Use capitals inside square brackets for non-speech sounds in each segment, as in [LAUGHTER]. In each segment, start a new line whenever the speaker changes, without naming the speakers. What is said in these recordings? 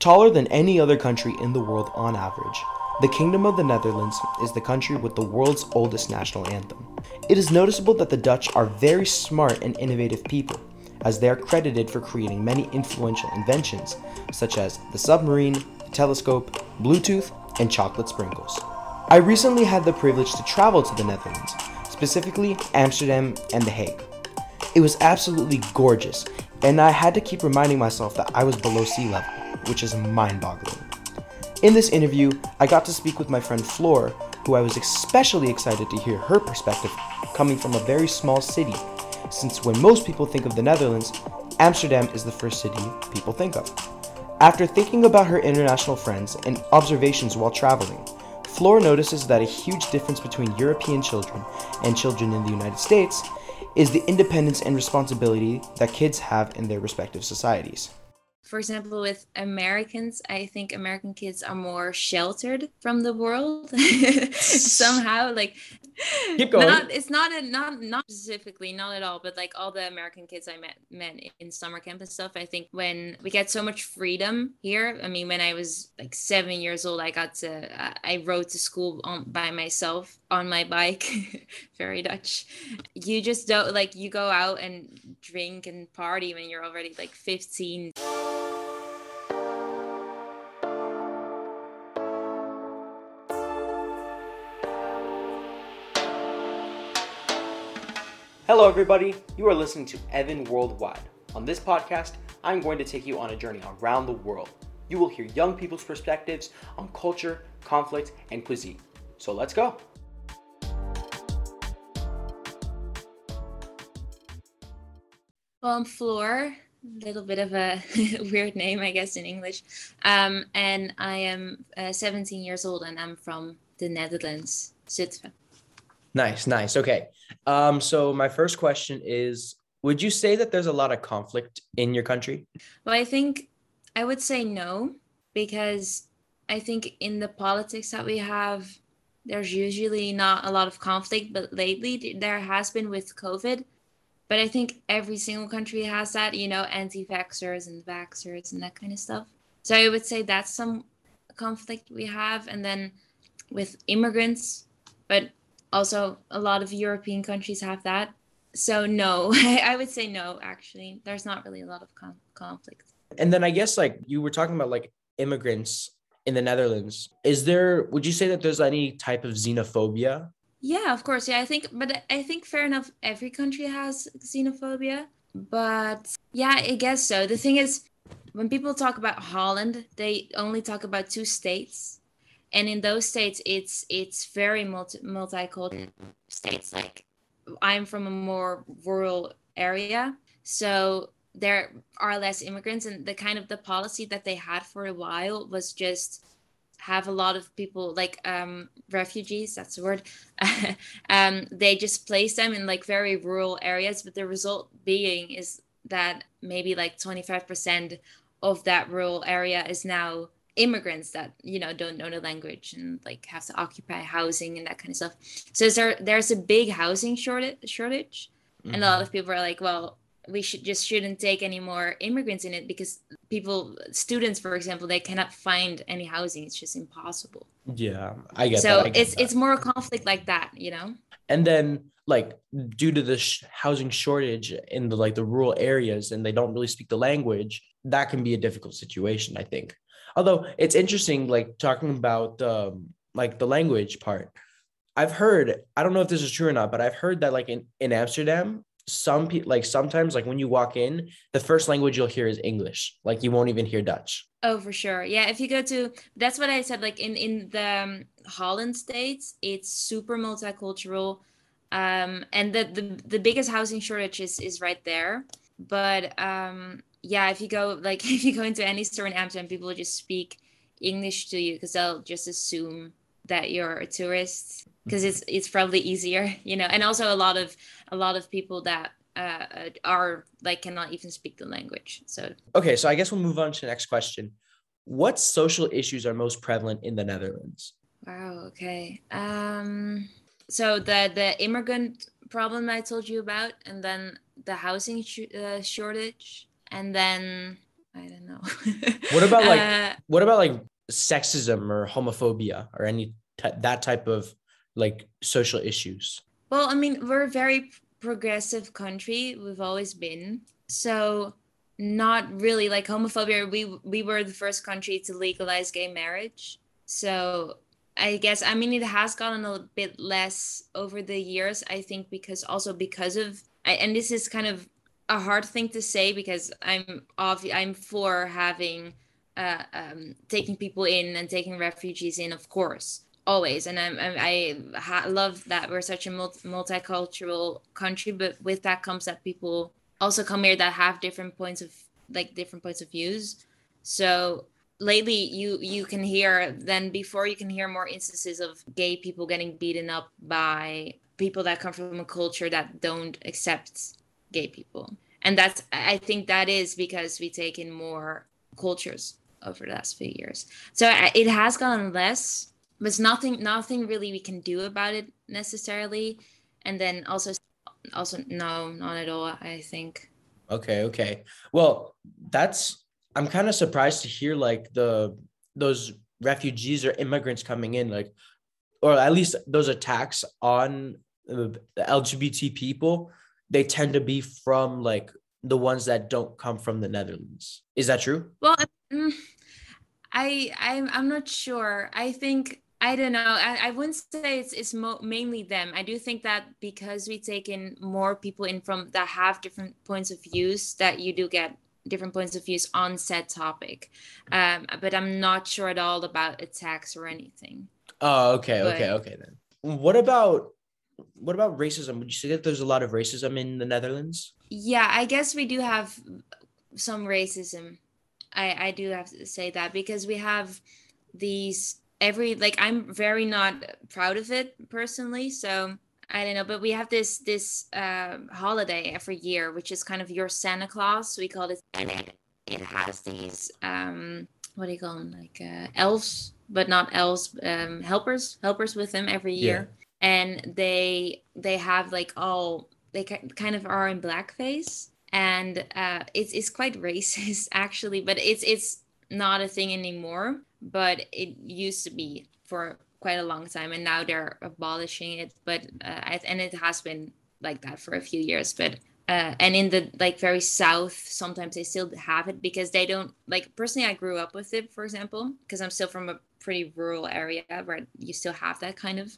Taller than any other country in the world on average, the Kingdom of the Netherlands is the country with the world's oldest national anthem. It is noticeable that the Dutch are very smart and innovative people, as they are credited for creating many influential inventions, such as the submarine, the telescope, Bluetooth, and chocolate sprinkles. I recently had the privilege to travel to the Netherlands, specifically Amsterdam and The Hague. It was absolutely gorgeous, and I had to keep reminding myself that I was below sea level, which is mind boggling. In this interview, I got to speak with my friend Floor, who I was especially excited to hear her perspective coming from a very small city, since when most people think of the Netherlands, Amsterdam is the first city people think of. After thinking about her international friends and observations while traveling, Floor notices that a huge difference between European children and children in the United States is the independence and responsibility that kids have in their respective societies
for example, with Americans, I think American kids are more sheltered from the world [LAUGHS] somehow. Like,
keep going.
Not, it's not a, not not specifically, not at all, but like all the American kids I met met in summer camp and stuff. I think when we get so much freedom here. I mean, when I was like seven years old, I got to I rode to school on, by myself on my bike. [LAUGHS] Very Dutch. You just don't like you go out and drink and party when you're already like 15.
Hello, everybody. You are listening to Evan Worldwide. On this podcast, I'm going to take you on a journey around the world. You will hear young people's perspectives on culture, conflict, and cuisine. So let's go.
Well, I'm Floor, a little bit of a [LAUGHS] weird name, I guess, in English. Um, and I am uh, 17 years old and I'm from the Netherlands, Zutphen.
Nice, nice. Okay. Um, so my first question is would you say that there's a lot of conflict in your country?
Well, I think I would say no, because I think in the politics that we have, there's usually not a lot of conflict, but lately there has been with COVID. But I think every single country has that, you know, anti vaxxers and vaxxers and that kind of stuff. So I would say that's some conflict we have. And then with immigrants, but also a lot of European countries have that. So no, [LAUGHS] I would say no. Actually, there's not really a lot of com- conflict.
And then I guess like you were talking about like immigrants in the Netherlands. Is there? Would you say that there's any type of xenophobia?
Yeah, of course. Yeah, I think, but I think fair enough. Every country has xenophobia, but yeah, I guess so. The thing is, when people talk about Holland, they only talk about two states and in those states it's it's very multi multicultural states. Like i'm from a more rural area so there are less immigrants. And the kind of the policy that they had for a while was just have a lot of people like um refugees that's the word. [LAUGHS] Um they just place them in like very rural areas. But the result being is that maybe like 25% of that rural area is now immigrants that you know don't know the language and like have to occupy housing and that kind of stuff so there, there's a big housing shortage shortage mm-hmm. and a lot mm-hmm. of people are like well we should just shouldn't take any more immigrants in it because people students for example they cannot find any housing it's just impossible
yeah i get
so
get
it's
that.
it's more a conflict like that you know
and then like due to the sh- housing shortage in the like the rural areas and they don't really speak the language that can be a difficult situation i think Although it's interesting, like talking about um, like the language part. I've heard, I don't know if this is true or not, but I've heard that like in, in Amsterdam, some people like sometimes like when you walk in, the first language you'll hear is English. Like you won't even hear Dutch.
Oh, for sure. Yeah, if you go to that's what I said. Like in in the um, Holland states, it's super multicultural, um, and the, the the biggest housing shortage is is right there. But um, yeah, if you go like [LAUGHS] if you go into any store in Amsterdam, people will just speak English to you because they'll just assume that you're a tourist because it's it's probably easier, [LAUGHS] you know. And also a lot of a lot of people that uh, are like cannot even speak the language. So
okay, so I guess we'll move on to the next question. What social issues are most prevalent in the Netherlands?
Wow. Okay. Um. So the the immigrant problem I told you about, and then the housing sh- uh, shortage and then I don't know. [LAUGHS]
what about like uh, what about like sexism or homophobia or any t- that type of like social issues?
Well, I mean, we're a very progressive country. We've always been. So not really like homophobia. We we were the first country to legalize gay marriage. So I guess I mean it has gotten a bit less over the years. I think because also because of and this is kind of a hard thing to say because I'm off. I'm for having uh, um, taking people in and taking refugees in, of course, always. And I'm, I'm i ha- love that we're such a multi- multicultural country, but with that comes that people also come here that have different points of like different points of views. So lately you you can hear then before you can hear more instances of gay people getting beaten up by people that come from a culture that don't accept gay people. And that's i think that is because we take in more cultures over the last few years. So it has gotten less but it's nothing nothing really we can do about it necessarily. And then also also no not at all i think.
Okay okay. Well that's i'm kind of surprised to hear like the those refugees or immigrants coming in like or at least those attacks on the lgbt people they tend to be from like the ones that don't come from the netherlands is that true
well mm, i i'm, I'm not sure i think I don't know. I, I wouldn't say it's, it's mo- mainly them. I do think that because we take in more people in from that have different points of views, that you do get different points of views on said topic. Um, but I'm not sure at all about attacks or anything.
Oh, okay, but, okay, okay then. What about what about racism? Would you say that there's a lot of racism in the Netherlands?
Yeah, I guess we do have some racism. I I do have to say that because we have these every like i'm very not proud of it personally so i don't know but we have this this uh, holiday every year which is kind of your santa claus we call it and it, it has these um what do you call them like uh, elves but not elves um helpers helpers with them every year yeah. And they they have like all they kind of are in blackface. And uh it's it's quite [LAUGHS] racist actually but it's it's not a thing anymore. But it used to be for quite a long time and now they're abolishing it. But uh, and it has been like that for a few years. But uh, and in the like very south sometimes they still have it because they don't like personally i grew up with it for example because i'm still from a pretty rural area where you still have that kind of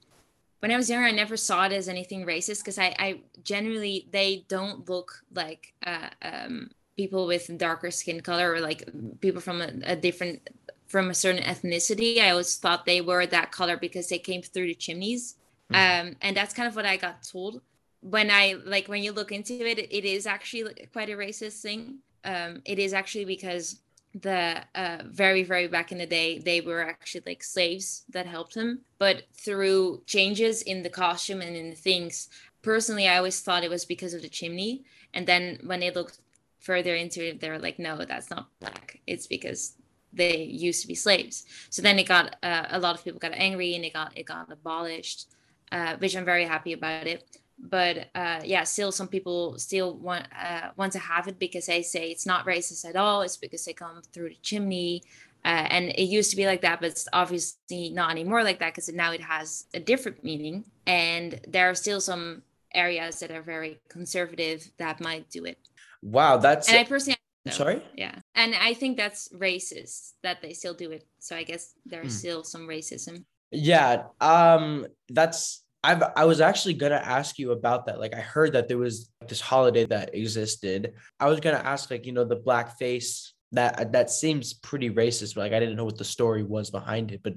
when i was younger i never saw it as anything racist because I, I generally they don't look like uh, um, people with darker skin color or like people from a, a different from a certain ethnicity. I always thought they were that color because they came through the chimneys. Mm-hmm. Um, and that's kind of what I got told. When I like when you look into it, it is actually quite a racist thing. Um, it is actually because the uh, very very back in the day they were actually like slaves that helped him but through changes in the costume and in the things personally i always thought it was because of the chimney and then when they looked further into it they were like no that's not black it's because they used to be slaves. So then it got uh, a lot of people got angry and it got it got abolished, uh, which I'm very happy about it. But uh, yeah, still some people still want uh, want to have it because they say it's not racist at all. It's because they come through the chimney. Uh, and it used to be like that, but it's obviously not anymore like that because now it has a different meaning. And there are still some areas that are very conservative that might do it.
Wow, that's.
And I personally
so, Sorry?
Yeah. And I think that's racist that they still do it. So I guess there's mm. still some racism.
Yeah. Um that's I've I was actually gonna ask you about that. Like I heard that there was this holiday that existed. I was gonna ask like, you know, the blackface that that seems pretty racist, but like I didn't know what the story was behind it. But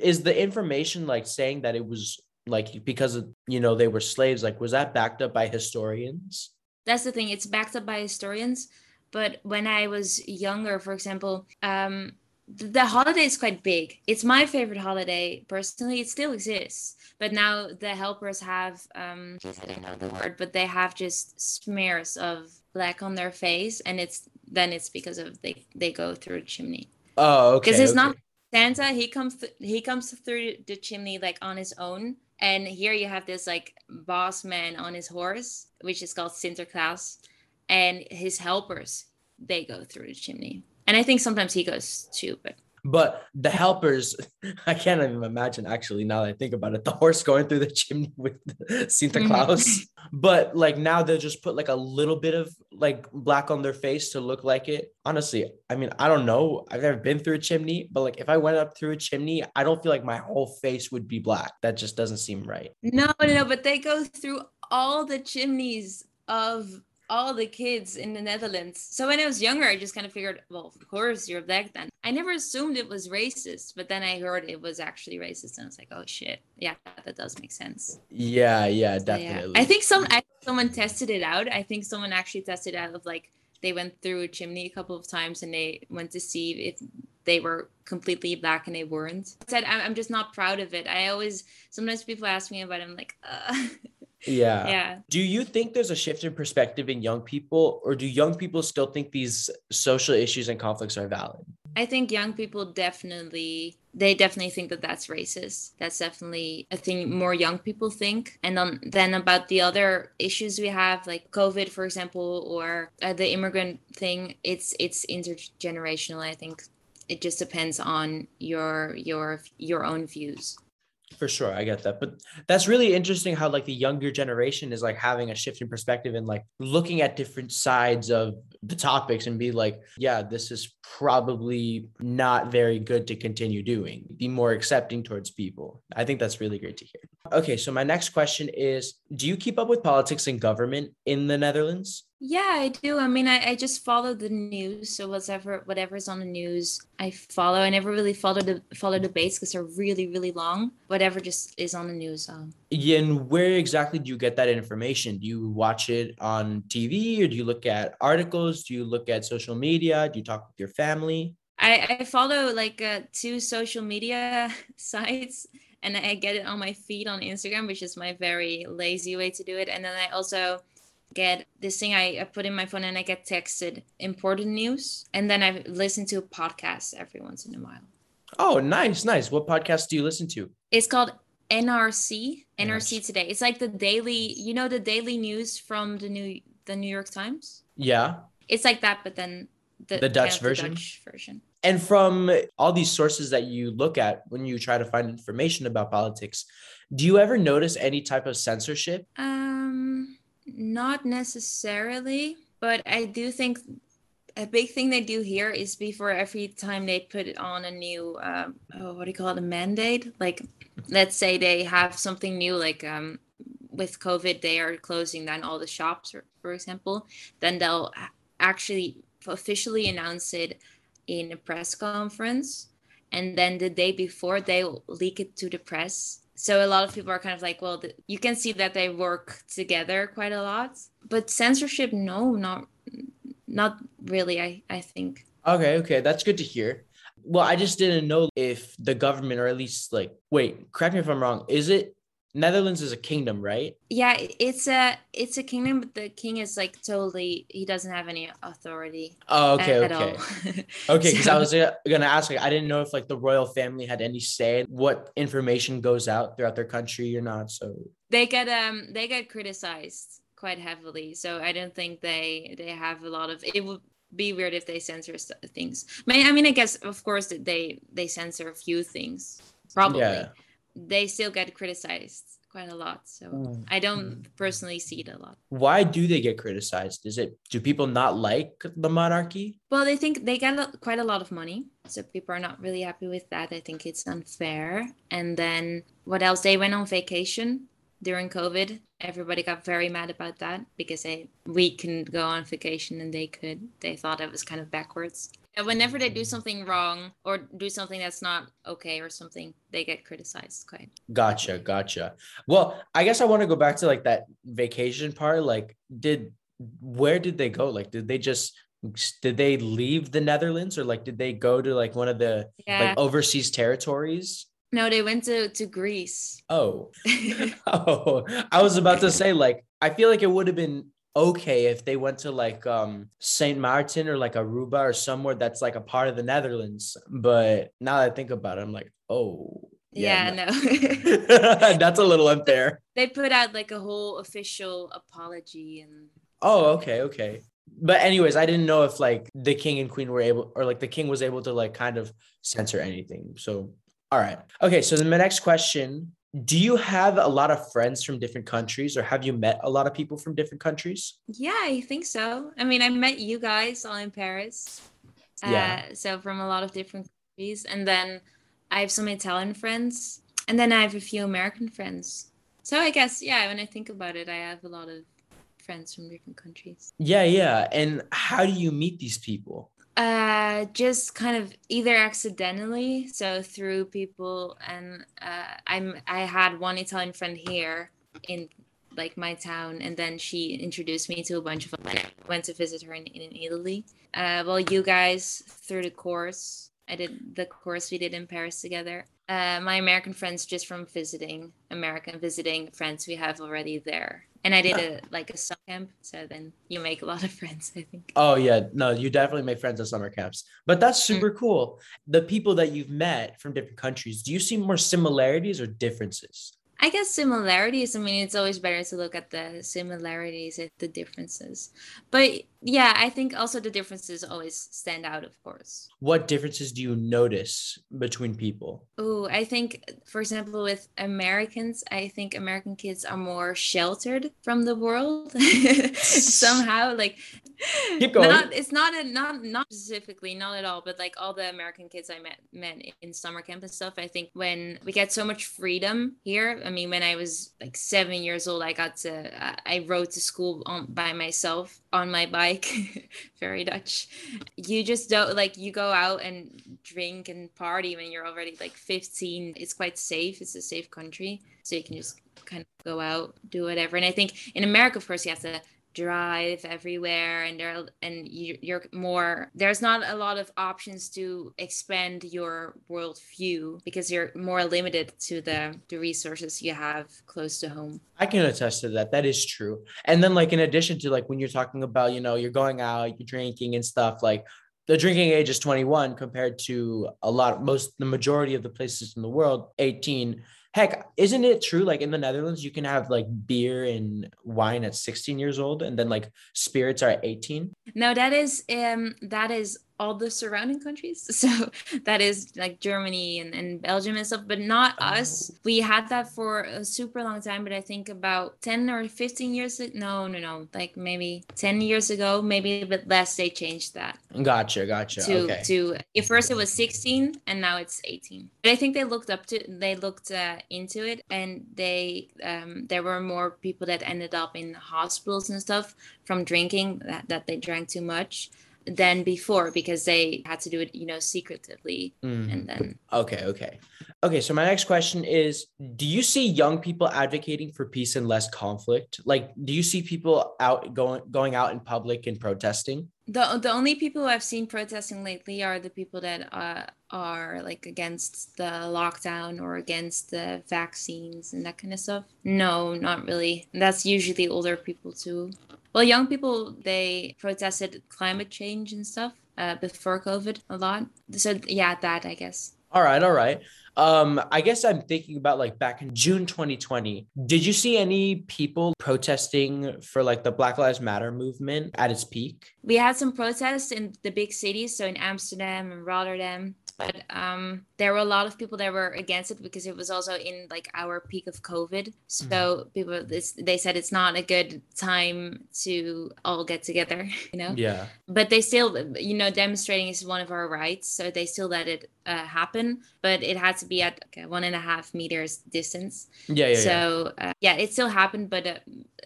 is the information like saying that it was like because of you know they were slaves, like was that backed up by historians?
That's the thing, it's backed up by historians but when I was younger, for example, um, the holiday is quite big. It's my favorite holiday personally. It still exists, but now the helpers have um, I don't know the word, but they have just smears of black on their face, and it's then it's because of they they go through a chimney.
Oh, okay.
Because it's
okay.
not Santa. He comes th- he comes through the chimney like on his own, and here you have this like boss man on his horse, which is called Sinterklaas, and his helpers they go through the chimney. And I think sometimes he goes too, but
but the helpers, [LAUGHS] I can't even imagine actually now that I think about it, the horse going through the chimney [LAUGHS] with Santa
Mhm.
Claus. but like now they'll just put like a little bit of like black on their face to look like it. Honestly, I mean, I don't know. I've never been through a chimney, but like if I went up through a chimney, I don't feel like my whole face would be black. That just doesn't seem right.
no, no, no, but they go through all the chimneys of all the kids in the Netherlands. So when I was younger, I just kind of figured, well, of course you're black then. I never assumed it was racist, but then I heard it was actually racist, and I was like, oh shit, yeah, that does make sense.
Yeah, yeah,
So,
definitely.
Yeah. I think some I, someone tested it out. I think someone actually tested out of like they went through a chimney a couple of times and they went to see if they were completely black and they weren't. I said I'm, I'm just not proud of it. I always sometimes people ask me about it. I'm like, uh, [LAUGHS]
yeah.
yeah.
Do you think there's a shift in perspective in young people, or do young people still think these social issues and conflicts are valid?
I think young people definitely they definitely think that that's racist. That's definitely a thing more young people think. And then then about the other issues we have, like COVID, for example, or uh, the immigrant thing, it's it's intergenerational. I think it just depends on your your your own views.
For sure, I get that. But that's really interesting how like the younger generation is like having a shift in perspective and like looking at different sides of the topics and be like, yeah, this is probably not very good to continue doing. Be more accepting towards people. I think that's really great to hear. Okay, so my next question is do you keep up with politics and government in the Netherlands?
Yeah, I do. I mean, I, I just follow the news. So whatever whatever's on the news, I follow. I never really follow the follow the debates because they're really really long. Whatever just is on the news. Um,
Yeah, and where exactly do you get that information? Do you watch it on TV or do you look at articles? Do you look at social media? Do you talk with your family?
I, I follow like uh, two social media [LAUGHS] sites and I get it on my feed on Instagram, which is my very lazy way to do it. And then I also get this thing I, I put in my phone and I get texted important news. And then I listen to podcasts every once in a while.
Oh, nice, nice. What podcast do you listen to?
It's called NRC, NRC. Today. It's like the daily, you know, the daily news from the New the New York Times.
Yeah.
It's like that, but then the,
The Dutch
of
version?
Dutch version.
And from all these sources that you look at when you try to find information about politics, do you ever notice any type of censorship?
Um, not necessarily, but I do think a big thing they do here is before every time they put on a new, um, oh, what do you call it, a mandate? Like, let's say they have something new, like um, with COVID, they are closing down all the shops, for example, then they'll actually officially announce it in a press conference. And then the day before, they'll leak it to the press. So a lot of people are kind of like, well, you can see that they work together quite a lot. But censorship, no, not not really. I I think.
Okay, okay, that's good to hear. Well, I just didn't know if the government, or at least like, wait, correct me if I'm wrong. Is it Netherlands is a kingdom, right?
Yeah, it's a it's a kingdom, but the king is like totally. He doesn't have any authority.
Oh, okay,
at
okay.
all. [LAUGHS]
Okay, because I was uh, gonna ask, like, I didn't know if like the royal family had any say in what information goes out throughout their country or not. So
they get um they get criticized quite heavily so i don't think they they have a lot of it would be weird if they censor things I mean, I mean i guess of course that they they censor a few things probably
yeah,
they still get criticized quite a lot so mm. i don't personally see it a lot.
Why do they get criticized? Is it do people not like the monarchy?
well they think they get quite a lot of money so people are not really happy with that. I think it's unfair. And then what else? They went on vacation during covid. Everybody got very mad about that because they we can go on vacation and they could they thought it was kind of backwards whenever they do something wrong or do something that's not okay or something they get criticized quite
Gotcha, gotcha. Well, I guess I want to go back to like that vacation part. Like, did where did they go? Like, did they just did they leave the Netherlands or like did they go to like one of the
yeah
like overseas territories?
no they went to to greece
Oh, [LAUGHS] [LAUGHS] oh, I was about to say like I feel like it would have been okay if they went to like um Saint Martin or like Aruba or somewhere that's like a part of the Netherlands. But now that I think about it, I'm like, oh,
yeah,
no.
no [LAUGHS]
that's a little unfair.
they put out like a whole official apology and
Oh, okay, okay. but anyways, I didn't know if like the king and queen were able or like the king was able to like kind of censor anything. So all right. Okay, so then my next question, do you have a lot of friends from different countries or have you met a lot of people from different countries?
Yeah, I think so. I mean, I met you guys all in Paris. Yeah. Uh, so from a lot of different countries and then I have some Italian friends and then I have a few American friends. So I guess yeah, when I think about it, I have a lot of friends from different countries.
Yeah, yeah. And how do you meet these people?
Uh, just kind of either accidentally, so through people, and uh, I'm I had one Italian friend here in like my town, and then she introduced me to a bunch of. Went to visit her in, in Italy. Uh, well, you guys through the course, I did the course we did in Paris together. Uh, my American friends just from visiting American visiting friends we have already there and I did a like a summer camp. So then you make a lot of [LAUGHS] friends, I think.
Oh yeah, no, you definitely make friends at summer camps. But that's mm. super mm-hmm. cool. The people that you've met from different countries, do you see more similarities or differences?
I guess similarities. I mean, it's always better to look at the similarities and the differences. But yeah, I think also the differences always stand out, of course.
What differences do you notice between people?
Oh, I think, for example, with Americans, I think American kids are more sheltered from the world [LAUGHS] somehow. Like, keep going. Not, it's not a, not not specifically, not at all, but like all the American kids I met met in summer camp and stuff. I think when we get so much freedom here I mean, when I was like seven years old, I got to, I rode to school on, by myself on my bike, [LAUGHS] very Dutch. You just don't like, you go out and drink and party when you're already like 15. It's quite safe. It's a safe country. So you can just kind of go out, do whatever. And I think in America, of course, you have to drive everywhere and there and you, you're more there's not a lot of options to expand your world view because you're more limited to the the resources you have close to home.
I can attest to that. That is true. And then like in addition to like when you're talking about you know you're going out you're drinking and stuff like the drinking age is 21 compared to a lot most the majority of the places in the world 18 heck isn't it true like in the netherlands you can have like beer and wine at 16 years old and then like spirits are at 18
no that is um that is all the surrounding countries. [LAUGHS] So that is like Germany and, and Belgium and stuff, but not oh. us. We had that for a super long time, but I think about 10 or 15 years ago. No, no, no. Like maybe 10 years ago, maybe a bit less, they changed that.
Gotcha, gotcha.
To,
okay.
to at first it was 16 and now it's 18. But I think they looked up to, they looked uh, into it and they, um, there were more people that ended up in hospitals and stuff from drinking that, that they drank too much than before because they had to do it, you know, secretively. Mm. And then
okay, okay. Okay, so my next question is do you see young people advocating for peace and less conflict? Like do you see people out going going out in public and protesting?
The the only people I've seen protesting lately are the people that uh, are like against the lockdown or against the vaccines and that kind of stuff. No, not really. That's usually older people too. Well, young people they protested climate change and stuff uh, before COVID a lot. So yeah, that I guess.
All right, all right. Um, I guess I'm thinking about like back in June 2020. Did you see any people protesting for like the Black Lives Matter movement at its peak?
We had some protests in the big cities, so in Amsterdam and Rotterdam but um, there were a lot of people that were against it because it was also in like our peak of COVID. So mm-hmm. people, this, they said it's not a good time to all get together, [LAUGHS] you know.
Yeah.
But they still, you know, demonstrating is one of our rights, so they still let it uh, happen, but it had to be at okay, one and a half meters distance.
Yeah, yeah.
So yeah, uh, yeah it still happened, but uh,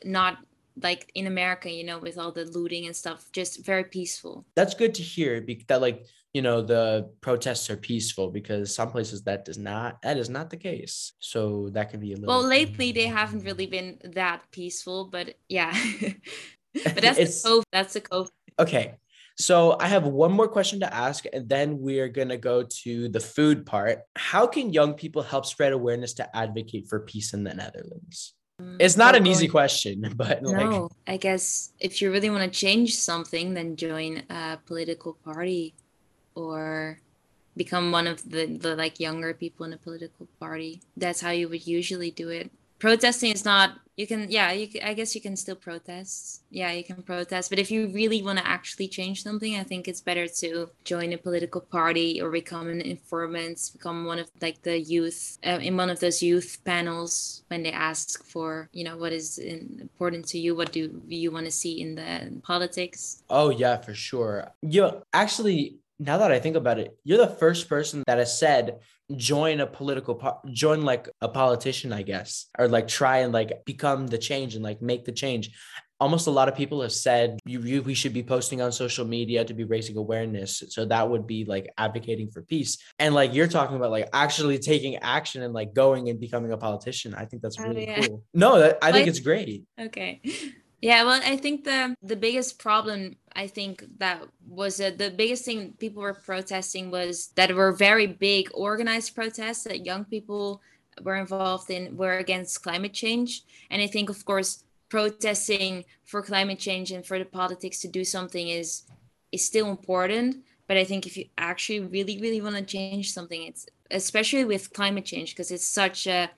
not like in America, you know, with all the looting and stuff, just very peaceful.
That's good to hear. That like you know the protests are peaceful because some places that does not that is not the case. So that can be a little
well lately they haven't really been that peaceful but yeah. [LAUGHS] But that's it's, the that's the cove
okay so I have one more question to ask, and then we're gonna go to the food part. How can young people help spread awareness to advocate for peace in the Netherlands? Mm, it's not an easy question, [LAUGHS] but no,
like... I guess if you really want to change something, then join a political party or become one of the, the like younger people in a political party. That's how you would usually do it. Protesting is not you can yeah you i guess you can still protest. Yeah you can protest. But if you really want to actually change something i think it's better to join a political party or become an informant become one of like the youth uh, in one of those youth panels when they ask for you know what is important to you what do you want to see in the politics.
Oh yeah for sure. Yeah actually now that I think about it, you're the first person that has said join a political po- join like a politician, I guess, or like try and like become the change and like make the change. Almost a lot of people have said you, you we should be posting on social media to be raising awareness. So that would be like advocating for peace. And like you're talking about like actually taking action and like going and becoming a politician. I think that's really oh, yeah. cool. No, that, I think it's great.
Okay. Yeah, well, I think the the biggest problem I think that was the biggest thing people were protesting was that were very big organized protests that young people were involved in were against climate change, and I think of course protesting for climate change and for the politics to do something is is still important. But I think if you actually really really want to change something, it's especially with climate change because it's such a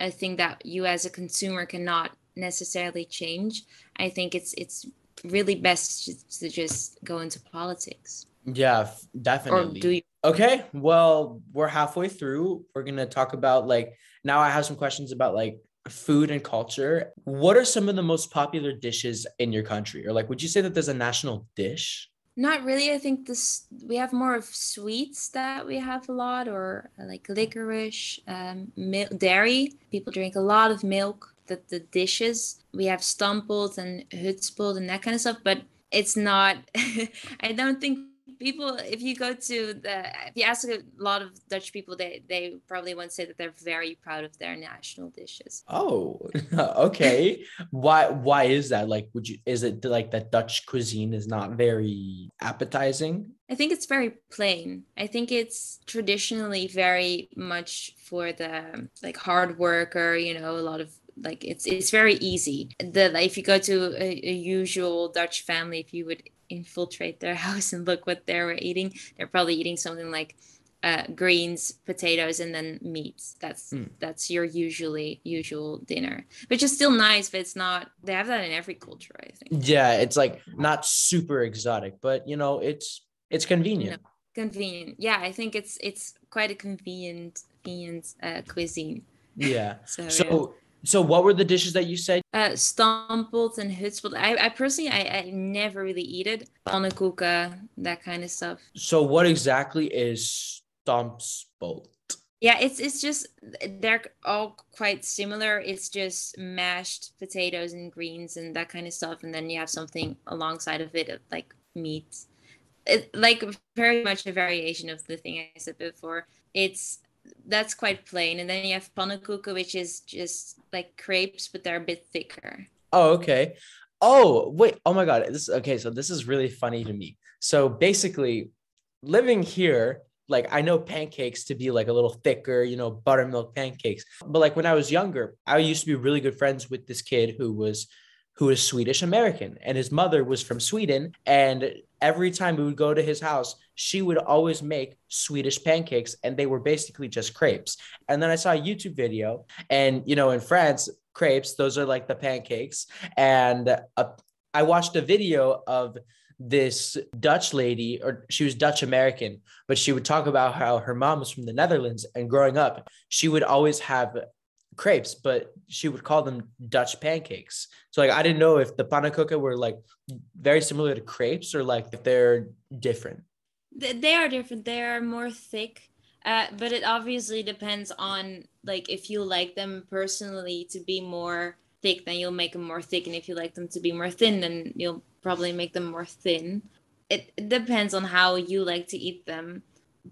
a thing that you as a consumer cannot necessarily change I think it's it's really best to, just go into politics.
Yeah, definitely. Or do you- okay, well, we're halfway through. We're gonna talk about like now. I have some questions about like food and culture. What are some of the most popular dishes in your country, or like, would you say that there's a national dish?
Not really. I think this we have more of sweets that we have a lot, or like licorice, um, milk, dairy. People drink a lot of milk the, the dishes. We have stamppot and hutspot and that kind of stuff, but it's not, [LAUGHS] I don't think people if you go to the if you ask a lot of dutch people they they probably won't say that they're very proud of their national dishes.
Oh [LAUGHS] okay. Why why is that? Like would you is it like that dutch cuisine is not very appetizing?
I think it's very plain. I think it's traditionally very much for the like hard worker you know a lot of like it's it's very easy. The like, if you go to a, a, usual dutch family if you would infiltrate their [LAUGHS] house and look what they were eating they're probably eating something like uh, greens potatoes and then meats. That's mm. that's your usually usual dinner which is still nice but it's not they have that in every culture i think.
Yeah it's like not super exotic but you know it's it's convenient. No,
convenient. Yeah i think it's it's quite a convenient convenient uh, cuisine.
Yeah. [LAUGHS] So, so so what were the dishes that you said?
Uh, stamppot and hutspot. I, I personally, I, I never really eat it. Pannenkoeken, that kind of stuff.
So what exactly is stamppot?
Yeah, it's it's just they're all quite similar. It's just mashed potatoes and greens and that kind of stuff, and then you have something alongside of it, like meat. It, like very much a variation of the thing I said before. It's that's quite plain. And then you have pannenkoeken, which is just like crepes, but they're a bit thicker.
Oh, okay. Oh, wait. Oh my God. This okay. So this is really funny to me. So basically, living here, like I know pancakes to be like a little thicker, you know, buttermilk pancakes. But like when I was younger, I used to be really good friends with this kid who was who is Swedish American and his mother was from Sweden and every time we would go to his house, she would always make Swedish pancakes and they were basically just crepes. And then I saw a YouTube video and you know in France crepes those are like the pancakes and uh, I watched a video of this Dutch lady, or she was Dutch American, but she would talk about how her mom was from the Netherlands. And growing up, she would always have crepes, but she would call them Dutch pancakes. So like I didn't know if the pannenkoeken were like very similar to crepes or like if they're different.
They are different. They are more thick. Uh, but it obviously depends on like if you like them personally to be more thick, then you'll make them more thick, and if you like them to be more thin, then you'll probably make them more thin. It, it depends on how you like to eat them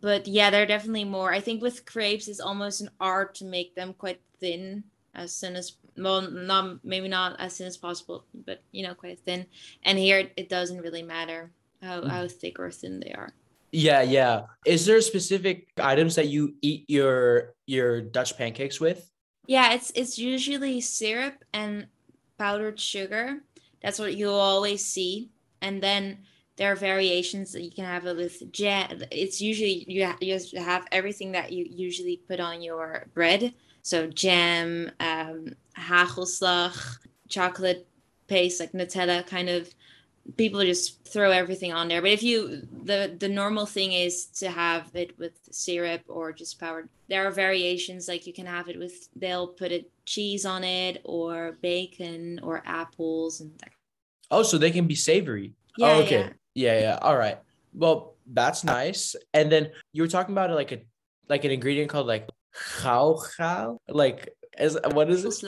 but yeah, they're definitely more. I think with crepes, it's almost an art to make them quite thin as soon as well, not maybe not as soon as possible, but you know, quite thin. And here, it doesn't really matter how mm. how thick or thin they are.
Yeah, yeah. Is there specific items that you eat your your Dutch pancakes with?
Yeah, it's it's usually syrup and powdered sugar. That's what you'll always see. And then there are variations that you can have it with jam. It's usually you have, you have everything that you usually put on your bread. So jam, um, hagelslag, chocolate paste like Nutella, kind of. People just throw everything on there. But if you the the normal thing is to have it with syrup or just powdered. There are variations like you can have it with they'll put a cheese on it or bacon or apples and that.
Oh, so they can be savory.
Yeah,
oh, okay.
yeah.
Yeah, yeah. All right. Well, that's nice. And then you were talking about like a like an ingredient called like chao chao. Like is what is it?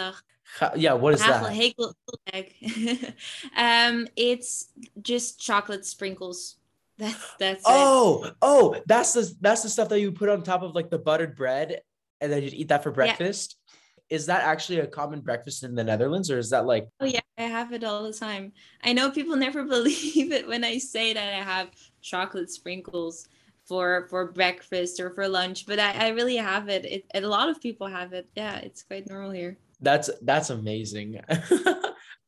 Yeah, what is
Hagel,
that? [LAUGHS]
um, it's just chocolate sprinkles. That's that's it.
Oh, oh, that's the that's the stuff that you put on top of like the buttered bread and then you eat that for breakfast. Is that actually a common breakfast in the Netherlands or is that like
Oh yeah, I have it all the time. I know people [LAUGHS] never believe it when I say that I have chocolate sprinkles for for breakfast or for lunch, but I, I really have it. it. A lot of people have it. Yeah, it's quite normal here.
That's that's amazing. [LAUGHS]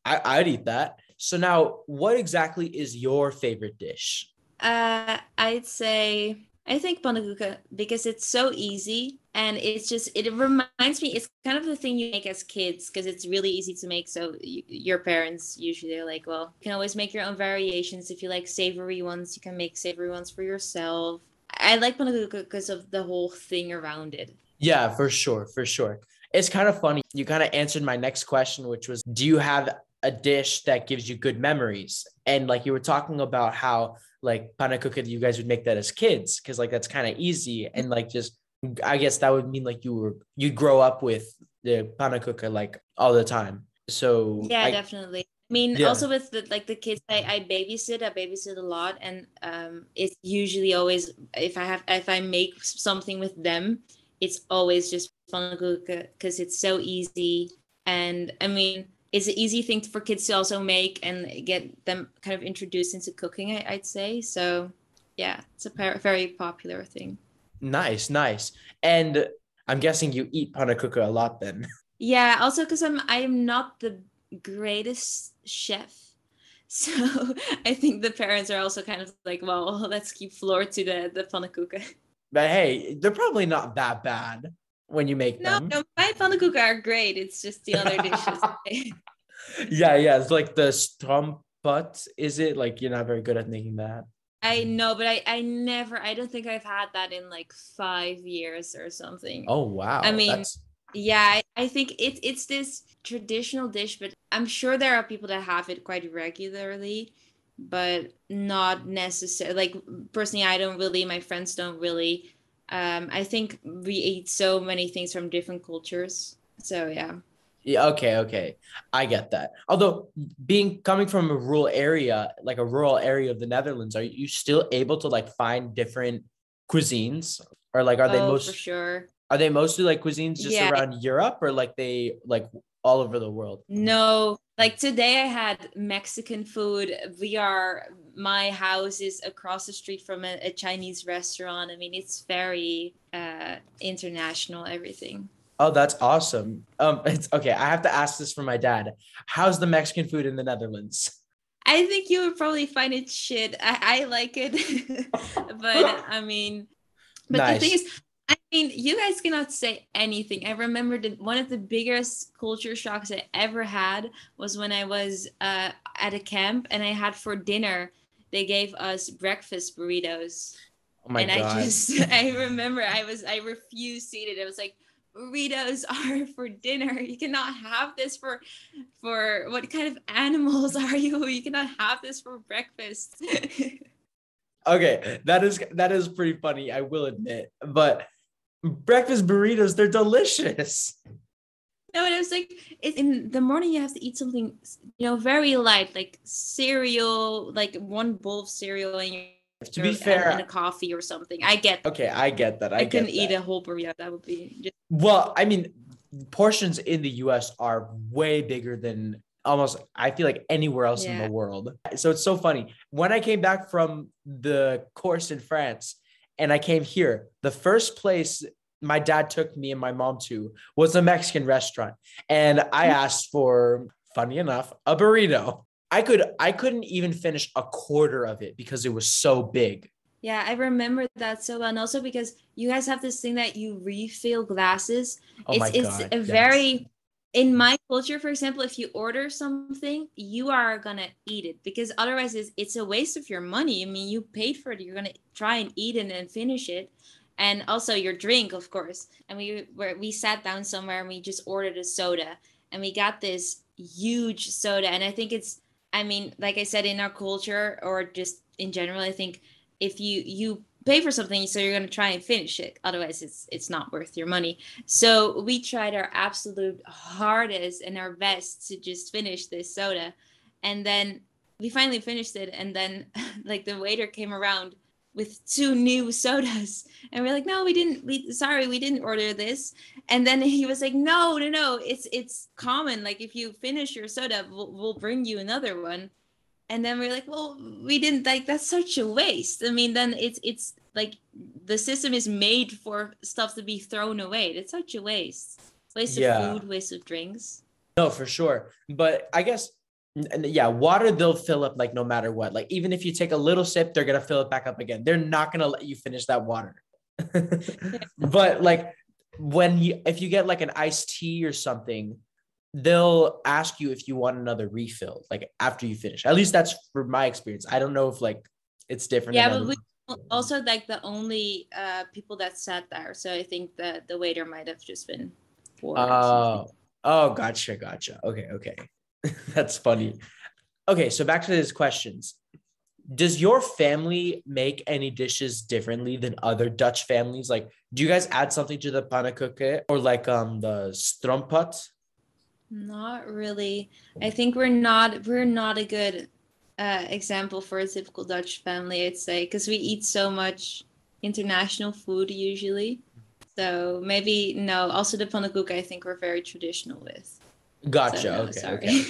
I I'd eat that. So now what exactly is your favorite dish?
Uh, I'd say I think pannenkoeken because it's so easy and it's just it reminds me. It's kind of the thing you make as kids because it's really easy to make. So you, your parents usually are like, well, you can always make your own variations. If you like savory ones, you can make savory ones for yourself. I like pannenkoeken because of the whole thing around it.
Yeah, for sure, for sure. It's kind of funny. You kind of answered my next question, which was do you have a dish that gives you good memories? And like you were talking about how like pannenkoeken, you guys would make that as kids because like that's kind of easy and like just I guess that would mean like you were you'd grow up with the pannenkoeken like all the time. So
Yeah,
I-
definitely. I mean,
Yeah.
also with the like the kids I, I babysit, I babysit a lot, and um, it's usually always if I have if I make something with them, it's always just pannenkoeken because it's so easy, and I mean it's an easy thing for kids to also make and get them kind of introduced into cooking. I, I'd say so. Yeah, it's a very popular thing.
nice, nice. And I'm guessing you eat panakuka a lot then. [LAUGHS]
Yeah, also because I'm I'm not the greatest chef. [LAUGHS] So I think the parents are also kind of like, well, [LAUGHS] let's keep Floor to the the pannenkoeken.
But hey, they're probably not that bad when you make
No,
them.
no, my pannenkoeken are great. It's just the other dishes. [LAUGHS]
yeah, yeah. It's like the strompot. Is it like you're not very good at making that?
I know, but I I never. I don't think I've had that in like five years or something.
Oh wow.
I mean,
that's-
Yeah, I, I think it, it's this traditional dish, but I'm sure there are people that have it quite regularly, but not necessarily. Like, personally, I don't really, my friends don't really. Um, I think we eat so many things from different cultures. So, yeah.
yeah. Okay. Okay. I get that. Although being coming from a rural area, like a rural area of the Netherlands, are you still able to like find different cuisines, or like are they
oh,
most
for sure.
are they mostly like cuisines just
Yeah.
around Europe, or like they like all over the world?
No, like today I had Mexican food. We are, my house is across the street from a, a Chinese restaurant. I mean, it's very uh, international, everything.
Oh, that's awesome. Um, it's okay. I have to ask this for my dad. How's the Mexican food in the Netherlands?
I think you would probably find it shit. I, I like it, [LAUGHS] but I mean, but the thing is, I mean, you guys cannot say anything. I remember that one of the biggest culture shocks I ever had was when I was uh, at a camp and I had for dinner. They gave us breakfast burritos,
Oh my
and
god.
I just [LAUGHS] I remember I was I refused to eat it. I was like, burritos [LAUGHS] are for dinner. You cannot have this for for what kind of animals [LAUGHS] are you? You cannot have this for breakfast.
Okay, that is that is pretty funny, I will admit. But breakfast burritos, they're delicious.
no, it was like in the morning you have to eat something you know very light, like cereal, like one bowl of cereal and you
To be
and- uh,
fair,
and a coffee or something. I get. that.
okay, I get that. I,
I, couldn't eat
that.
a whole burrito. That would be just
Well, I mean, portions in the US are way bigger than almost I feel like anywhere else in the world. So it's so funny. When I came back from the course in France and I came here, the first place my dad took me and my mom to was a Mexican restaurant. And I hmm. asked for, funny enough, a burrito. I could I couldn't even finish a quarter of it because it was so big.
Yeah, I remember that so well. And also because you guys have this thing that you refill glasses.
Oh
it's
my
it's
God,
a
yes.
very in my culture, for example, if you order something, you are gonna eat it because otherwise it's, it's a waste of your money. I mean, you paid for it, you're gonna try and eat it and finish it. And also your drink, of course. And we were we sat down somewhere and we just ordered a soda and we got this huge soda. And I think it's I mean, like I said, in our culture or just in general, I think if you you pay for something, so you're gonna try and finish it. Otherwise, it's it's not worth your money. So we tried our absolute hardest and our best to just finish this soda, and then we finally finished it. And then [LAUGHS] like the waiter came around with two new [LAUGHS] sodas. And we're like no we didn't we sorry we didn't order this. And then he was like no no no it's it's common. Like if you finish your soda we'll, we'll bring you another one. And then we're like well we didn't like that's such a waste. I mean then it's it's like the system is made for stuff to be thrown away. It's such a waste. Waste
Yeah.
of food waste of drinks.
No, for sure. But I guess yeah, water they'll fill up like no matter what. Like even if you take a little sip, they're gonna fill it back up again. They're not gonna let you finish that water. [LAUGHS] but like when you if you get like an iced tea or something, they'll ask you if you want another refill, like after you finish. At least that's for my experience. I don't know if like it's different.
yeah but
other-
we also like the only uh people that sat there so i think that the waiter might have just been bored.
Oh, oh, gotcha, gotcha. Okay, okay. [LAUGHS] That's funny. Okay, so back to these questions. Does your family make any dishes differently than other Dutch families? Like, do you guys add something to the pannenkoeken or like um the stamppot?
Not really. I think we're not we're not a good uh, example for a typical Dutch family, I'd say, because we eat so much international food usually. So maybe no. Also, the pannenkoek, I think we're very traditional with.
Gotcha.
So, no,
okay,
sorry.
okay.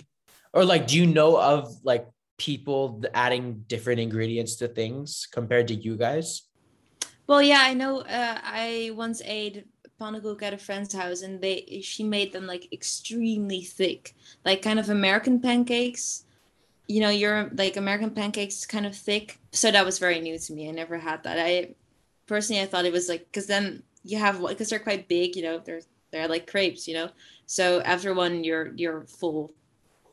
Or like, do you know of like people adding different ingredients to things compared to you guys?
Well, yeah, I know. Uh, I once ate pannenkoek at a friend's house, and they she made them like extremely thick, like kind of American pancakes. You know, your like American pancakes kind of thick. So that was very new to me. I never had that. I personally I thought it was like because then you have because they're quite big. You know, they're they're like crepes. You know, so everyone, you're you're full.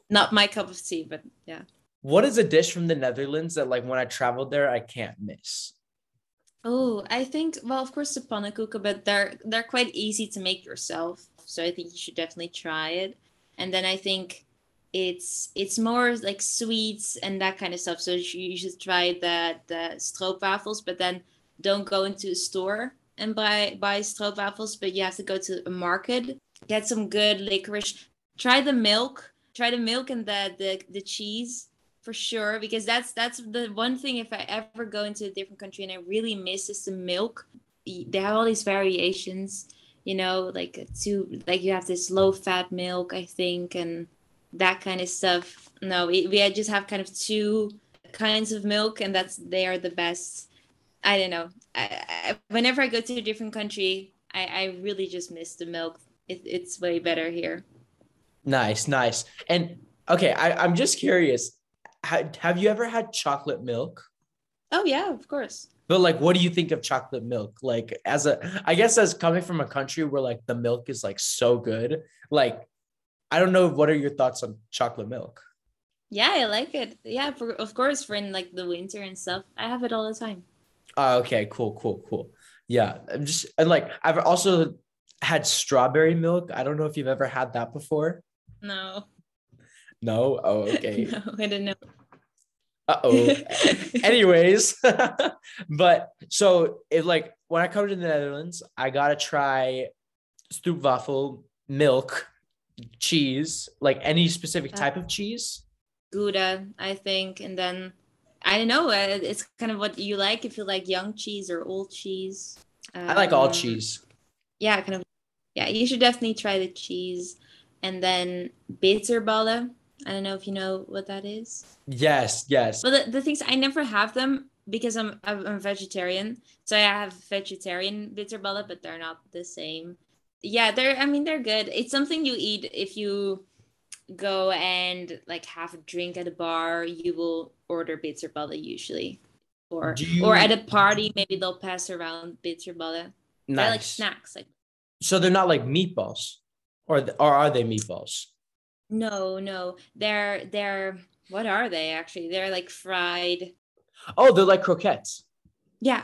Not my cup of tea, but yeah.
What is a dish from the Netherlands that like when I traveled there I can't miss?
Oh, I think well, of course the pannenkoeken, but they're they're quite easy to make yourself. So I think you should definitely try it. And then I think it's it's more like sweets and that kind of stuff. So you should try the the stroopwafels, but then don't go into a store and buy buy stroopwafels, but you have to go to a market, get some good licorice. Try the milk, try the milk and the the, the cheese for sure because that's that's the one thing if i ever go into a different country and i really miss is the milk they have all these variations you know like to like you have this low fat milk i think and that kind of stuff. No we, we just have kind of two kinds of milk and that's they are the best. I don't know. I, I, whenever i go to a different country i, I really just miss the milk it, it's way better here
Nice, nice. And okay, I, I'm just curious. Ha- have you ever had chocolate milk?
oh yeah of course
But like, what do you think of chocolate milk? Like, as a, I guess, as coming from a country where like the milk is like so good, like, I don't know. What are your thoughts on chocolate milk?
Yeah, I like it. Yeah, for of course for in like the winter and stuff. I have it all the time.
Oh, okay, cool, cool, cool. Yeah, I'm just and like I've also had strawberry milk. I don't know if you've ever had that before.
No.
No. Oh, okay. [LAUGHS]
no, I don't know.
Uh oh. [LAUGHS] Anyways, [LAUGHS] but so if like when I come to the Netherlands, I gotta try stroopwafel, milk, cheese, like any specific type of cheese.
Gouda, I think, and then I don't know. uh, It's kind of what you like. If you like young cheese or old cheese.
I like all
Um,
cheese.
Yeah, kind of. Yeah, you should definitely try the cheese, and then bitterballen. I don't know if you know what that is.
Yes, yes.
But the, the things I never have them because I'm I'm I'm vegetarian. So I have vegetarian bitterballen, but they're not the same. Yeah, they're I mean they're good. It's something you eat if you go and like have a drink at a bar, you will order bitterballen usually. Or
Do
or at a party, maybe they'll pass around bitterballen. They're like snacks. Like
So they're not like meatballs, or th- or are they meatballs?
no, no. They're they're what are they actually? They're like fried.
Oh, they're like croquettes.
Yeah.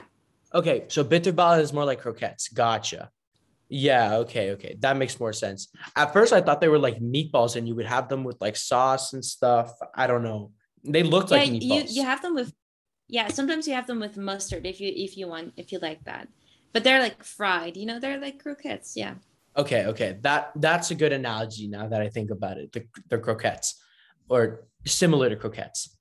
Okay, so bitterballen is more like croquettes. Gotcha. Yeah, okay, okay. That makes more sense. At first I thought they were like meatballs and you would have them with like sauce and stuff. I don't know. They looked
Yeah,
like
you
meatballs.
you have them with yeah, sometimes you have them with mustard if you if you want if you like that. But they're like fried, you know, they're like croquettes, yeah.
Okay, okay. That that's a good analogy now that I think about it. The the croquettes or similar to croquettes.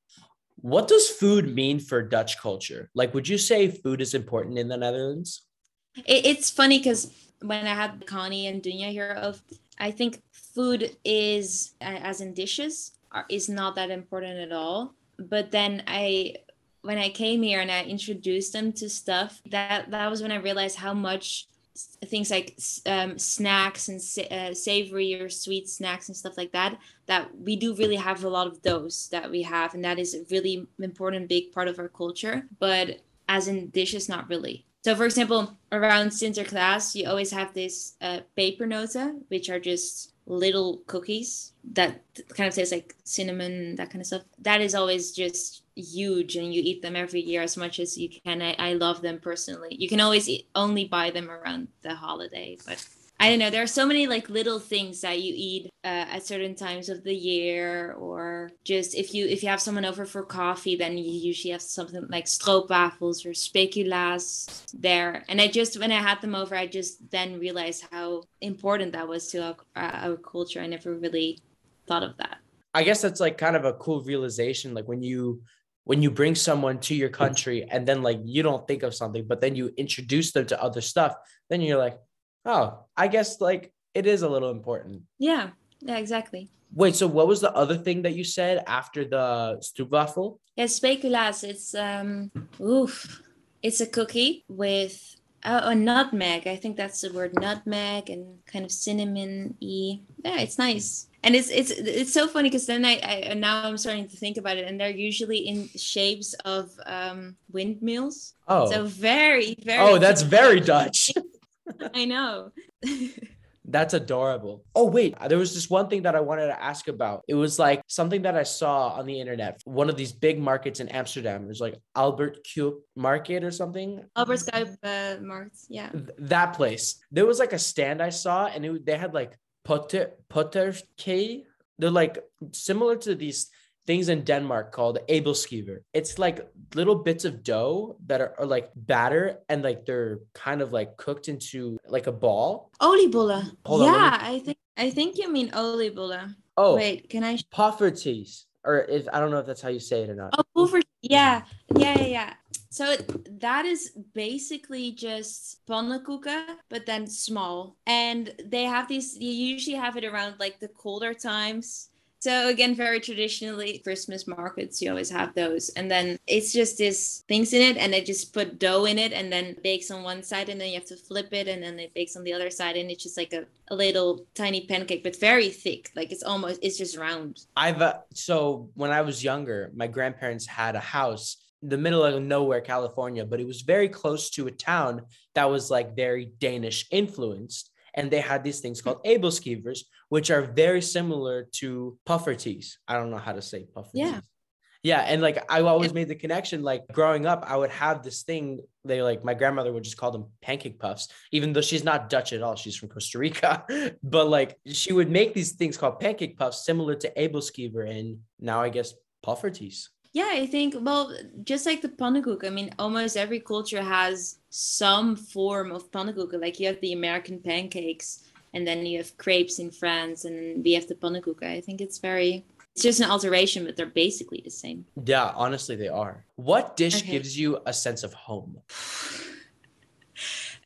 What does food mean for Dutch culture? Like would you say food is important in the Netherlands?
It, it's funny because when I had Connie and Dunya here, of I think food is as in dishes is not that important at all. But then I, when I came here and I introduced them to stuff, that that was when I realized how much things like um, snacks and uh, savory or sweet snacks and stuff like that that we do really have a lot of those that we have and that is a really important big part of our culture but as in dishes not really. So for example around sinterklaas you always have this uh, pepernoten which are just little cookies that kind of taste like cinnamon that kind of stuff. That is always just huge and you eat them every year as much as you can i, I love them personally you can always eat, only buy them around the holiday but I don't know. There are so many like little things that you eat uh, at certain times of the year, or just if you if you have someone over for coffee, then you usually have something like stroopwafels or speculaas there. And I just when I had them over, I just then realized how important that was to our, uh, our culture. I never really thought of that.
I guess that's like kind of a cool realization. Like when you when you bring someone to your country and then like you don't think of something, but then you introduce them to other stuff, then you're like, oh, I guess like it is a little important.
Yeah, yeah, exactly.
Wait, so what was the other thing that you said after the stroopwafel?
Yeah, speculaas. It's um, oof, it's a cookie with uh, a nutmeg. I think that's the word nutmeg and kind of cinnamon y. Yeah, it's nice. And it's it's it's so funny because then I, I now I'm starting to think about it, and they're usually in shapes of um, windmills.
Oh,
So very very.
oh, that's
typical.
very Dutch. [LAUGHS]
I know.
That's adorable. Oh, wait, there was this one thing that I wanted to ask about. It was like something that I saw on the internet. One of these big markets in Amsterdam. It was like Albert Cuyp Market or something.
Albert Skype uh, marks. Yeah.
Th- that place. There was like a stand I saw, and it, they had like putter putterkey. They're like similar to these things in Denmark called abelskiver. It's like little bits of dough that are, are like batter and like they're kind of like cooked into like a ball.
Oliebollen.
Hold on, me-
yeah, I think I think you mean oliebollen.
Oh,
Wait, can I?
poffertjes, or if I don't know if that's how you say it or not.
Oh. Yeah, yeah, yeah, yeah. So that is basically just pannenkoeken, but then small. And they have these. You usually have it around like the colder times. So again, very traditionally, Christmas markets, you always have those, and then it's just this things in it, and they just put dough in it, and then bakes on one side, and then you have to flip it, and then it bakes on the other side, and it's just like a, a little tiny pancake, but very thick, like it's almost it's just round.
I've uh, so when I was younger, my grandparents had a house the middle of nowhere, California, but it was very close to a town that was like very Danish influenced. And they had these things called abelskivers, which are very similar to poffertjes. I don't know how to say poffertjes.
Yeah.
Yeah. And like I always made the connection, like growing up, I would have this thing. They like my grandmother would just call them pancake puffs, even though she's not Dutch at all. She's from Costa Rica. [LAUGHS] but like she would make these things called pancake puffs, similar to abelskiver, and now I guess poffertjes.
Yeah, I think well, just like the pannenkoek. I mean, almost every culture has some form of pannenkoek. Like you have the American pancakes, and then you have crepes in France, and we have the pannenkoek. I think it's very. It's just an alteration, but they're basically the same.
Yeah, honestly, they are. What dish
Okay.
gives you a sense of home [LAUGHS]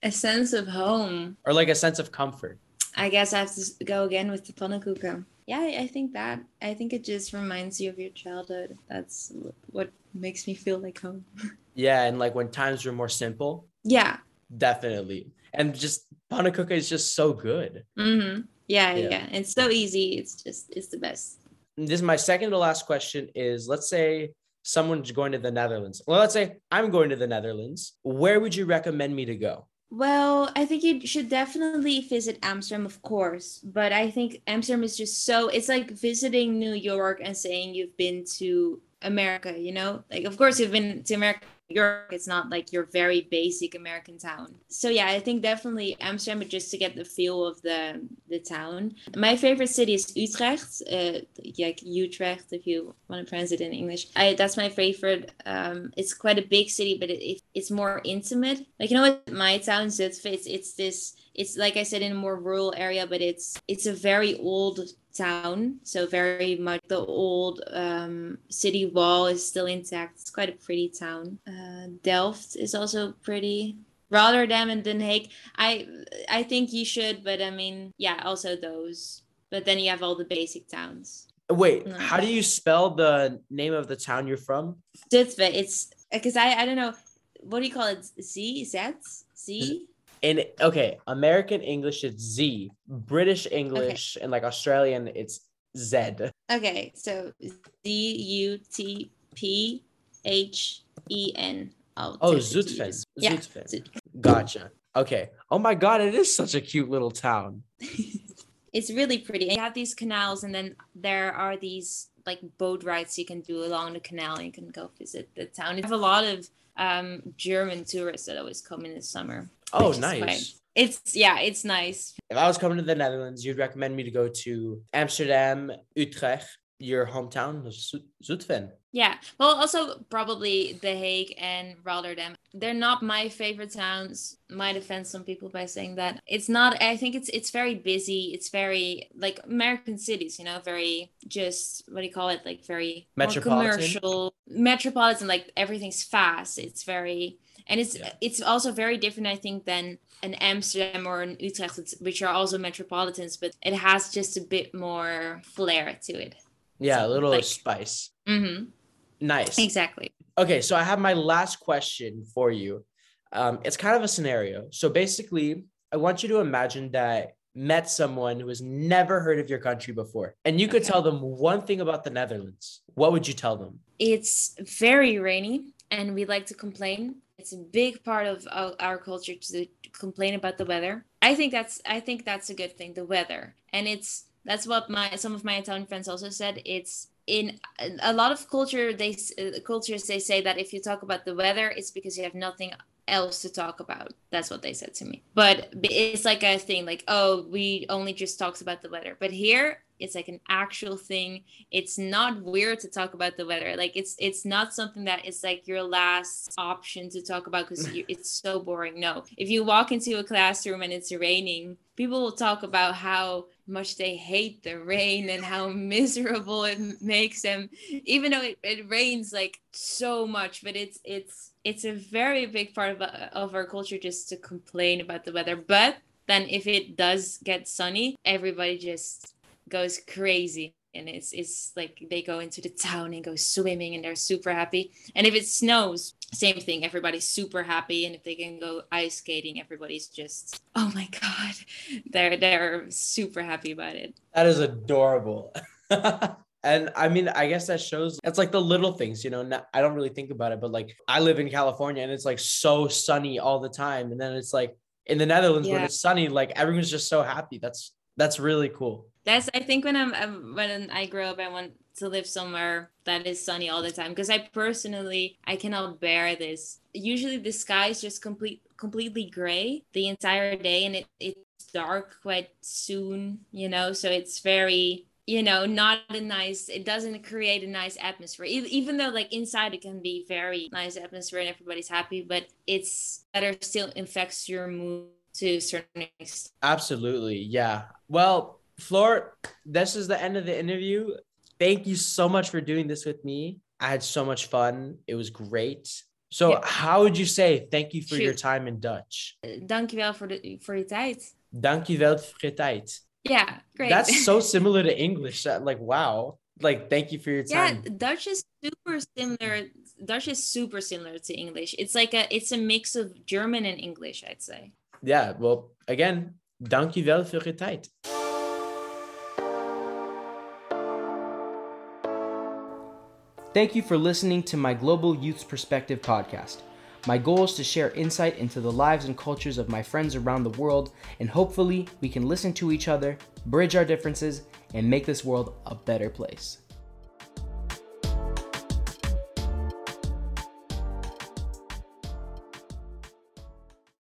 A sense of home.
or like a sense of comfort?
I guess I have to go again with the pannenkoek. Yeah, I think that. I think it just reminds you of your childhood. That's what makes me feel like home. [LAUGHS]
Yeah, and like when times were more simple,
Yeah.
definitely. And just pannenkoeken is just so good.
Mm-hmm. Yeah,
Yeah.
yeah, It's so easy. It's just it's the best.
this is my second to last question is let's say someone's going to the Netherlands. Well, let's say I'm going to the Netherlands. Where would you recommend me to go?
Well, I think you should definitely visit Amsterdam, of course. But I think Amsterdam is just so it's like visiting New York and saying you've been to America, you know? Like of course you've been to America, York, it's not like your very basic American town. So yeah, I think definitely Amsterdam but just to get the feel of the the town. My favorite city is Utrecht, uh, like Utrecht if you want to pronounce it in English. I that's my favorite. Um, it's quite a big city, but it, it it's more intimate. Like you know what, my town Zutphen, it's it's this. It's like I said in a more rural area, but it's it's a very old town. So very much the old um, city wall is still intact. It's quite a pretty town. Uh, Delft is also pretty. Rotterdam and Den Haag. I I think you should, but I mean, yeah, also those. But then you have all the basic towns.
Wait,
No.
how do you spell the name of the town you're from?
Zutphen, it's because I I don't know what do you call it? Z Z Z.
In okay, American English it's Z, British English and like Australian it's Z.
Okay, so Z U T P H E N.
Oh,
text it to you.
Zutphen.
Yeah,
Zutphen. Gotcha. Okay. Oh my god, it is such a cute little town. [LAUGHS]
it's really pretty. And you have these canals, and then there are these like boat rides you can do along the canal. And you can go visit the town. You have a lot of um, German tourists that always come in the summer.
Oh, nice.
It's yeah, it's nice.
If I was coming to the Netherlands, you'd recommend me to go to Amsterdam, Utrecht, your hometown, Zut- Zutphen.
Yeah. Well, also probably The Hague and Rotterdam. They're not my favorite towns. Might offend some people by saying that. It's not. I think it's it's very busy. It's very like American cities. You know, very just what do you call it? Like very
Metropolitan?
commercial, metropolitan. Like everything's fast. It's very and it's
Yeah.
it's also very different. I think than an Amsterdam or an Utrecht, which are also metropolitans, but it has just a bit more flair to it.
Yeah, a little
like-
spice.
Mm-hmm.
Nice.
Exactly.
Okay, so I have my last question for you. Um, it's kind of a scenario. So basically, I want you to imagine that met someone who has never heard of your country before, and you could
Okay.
tell them one thing about the Netherlands. What would you tell them?
it's very rainy and we like to complain it's a big part of our, our culture to complain about the weather i think that's i think that's a good thing the weather and it's that's what my some of my italian friends also said it's in a lot of culture they uh, cultures they say that if you talk about the weather it's because you have nothing else to talk about. That's what they said to me. But it's like a thing like oh we only just talks about the weather. But here it's like an actual thing. It's not weird to talk about the weather. Like it's it's not something that is like your last option to talk about because [LAUGHS] it's so boring. No. If you walk into a classroom and it's raining people will talk about how much they hate the rain and how miserable it makes them even though it, it rains like so much but it's it's it's a very big part of, of our culture just to complain about the weather. But then if it does get sunny everybody just goes crazy and it's it's like they go into the town and go swimming and they're super happy and if it snows same thing everybody's super happy and if they can go ice skating everybody's just oh my god [LAUGHS] they're they're super happy about it
That is adorable. [LAUGHS] and I mean, I guess that shows it's like the little things, you know. Not, I don't really think about it, but like I live in California and it's like so sunny all the time, and then it's like in the Netherlands when it's sunny, like everyone's just so happy. That's that's really cool.
that's i think when i'm, I'm when i grow up i want to live somewhere that is sunny all the time because i personally i cannot bear this usually the sky is just complete completely gray the entire day and it, it's dark quite soon you know so it's very you know not a nice it doesn't create a nice atmosphere E- even though like inside it can be very nice atmosphere and everybody's happy but it's better still infects your mood to certain extent
Absolutely, yeah. Well, Floor, this is the end of the interview. Thank you so much for doing this with me. I had so much fun. It was great. So,
Yeah.
how would you say thank you for your time in Dutch?
dankjewel voor, de, voor je tijd
Dankjewel voor je tijd.
Yeah, great.
That's [LAUGHS] so similar to English. that, Like, wow. Like, thank you for your time. yeah.
Dutch is super similar. Dutch is super similar to English. It's like a it's a mix of German and English, I'd say.
Yeah. Well, again, Thank you for listening to my Global Youth's Perspective podcast. My goal is to share insight into the lives and cultures of my friends around the world, and hopefully, we can listen to each other, bridge our differences, and make this world a better place.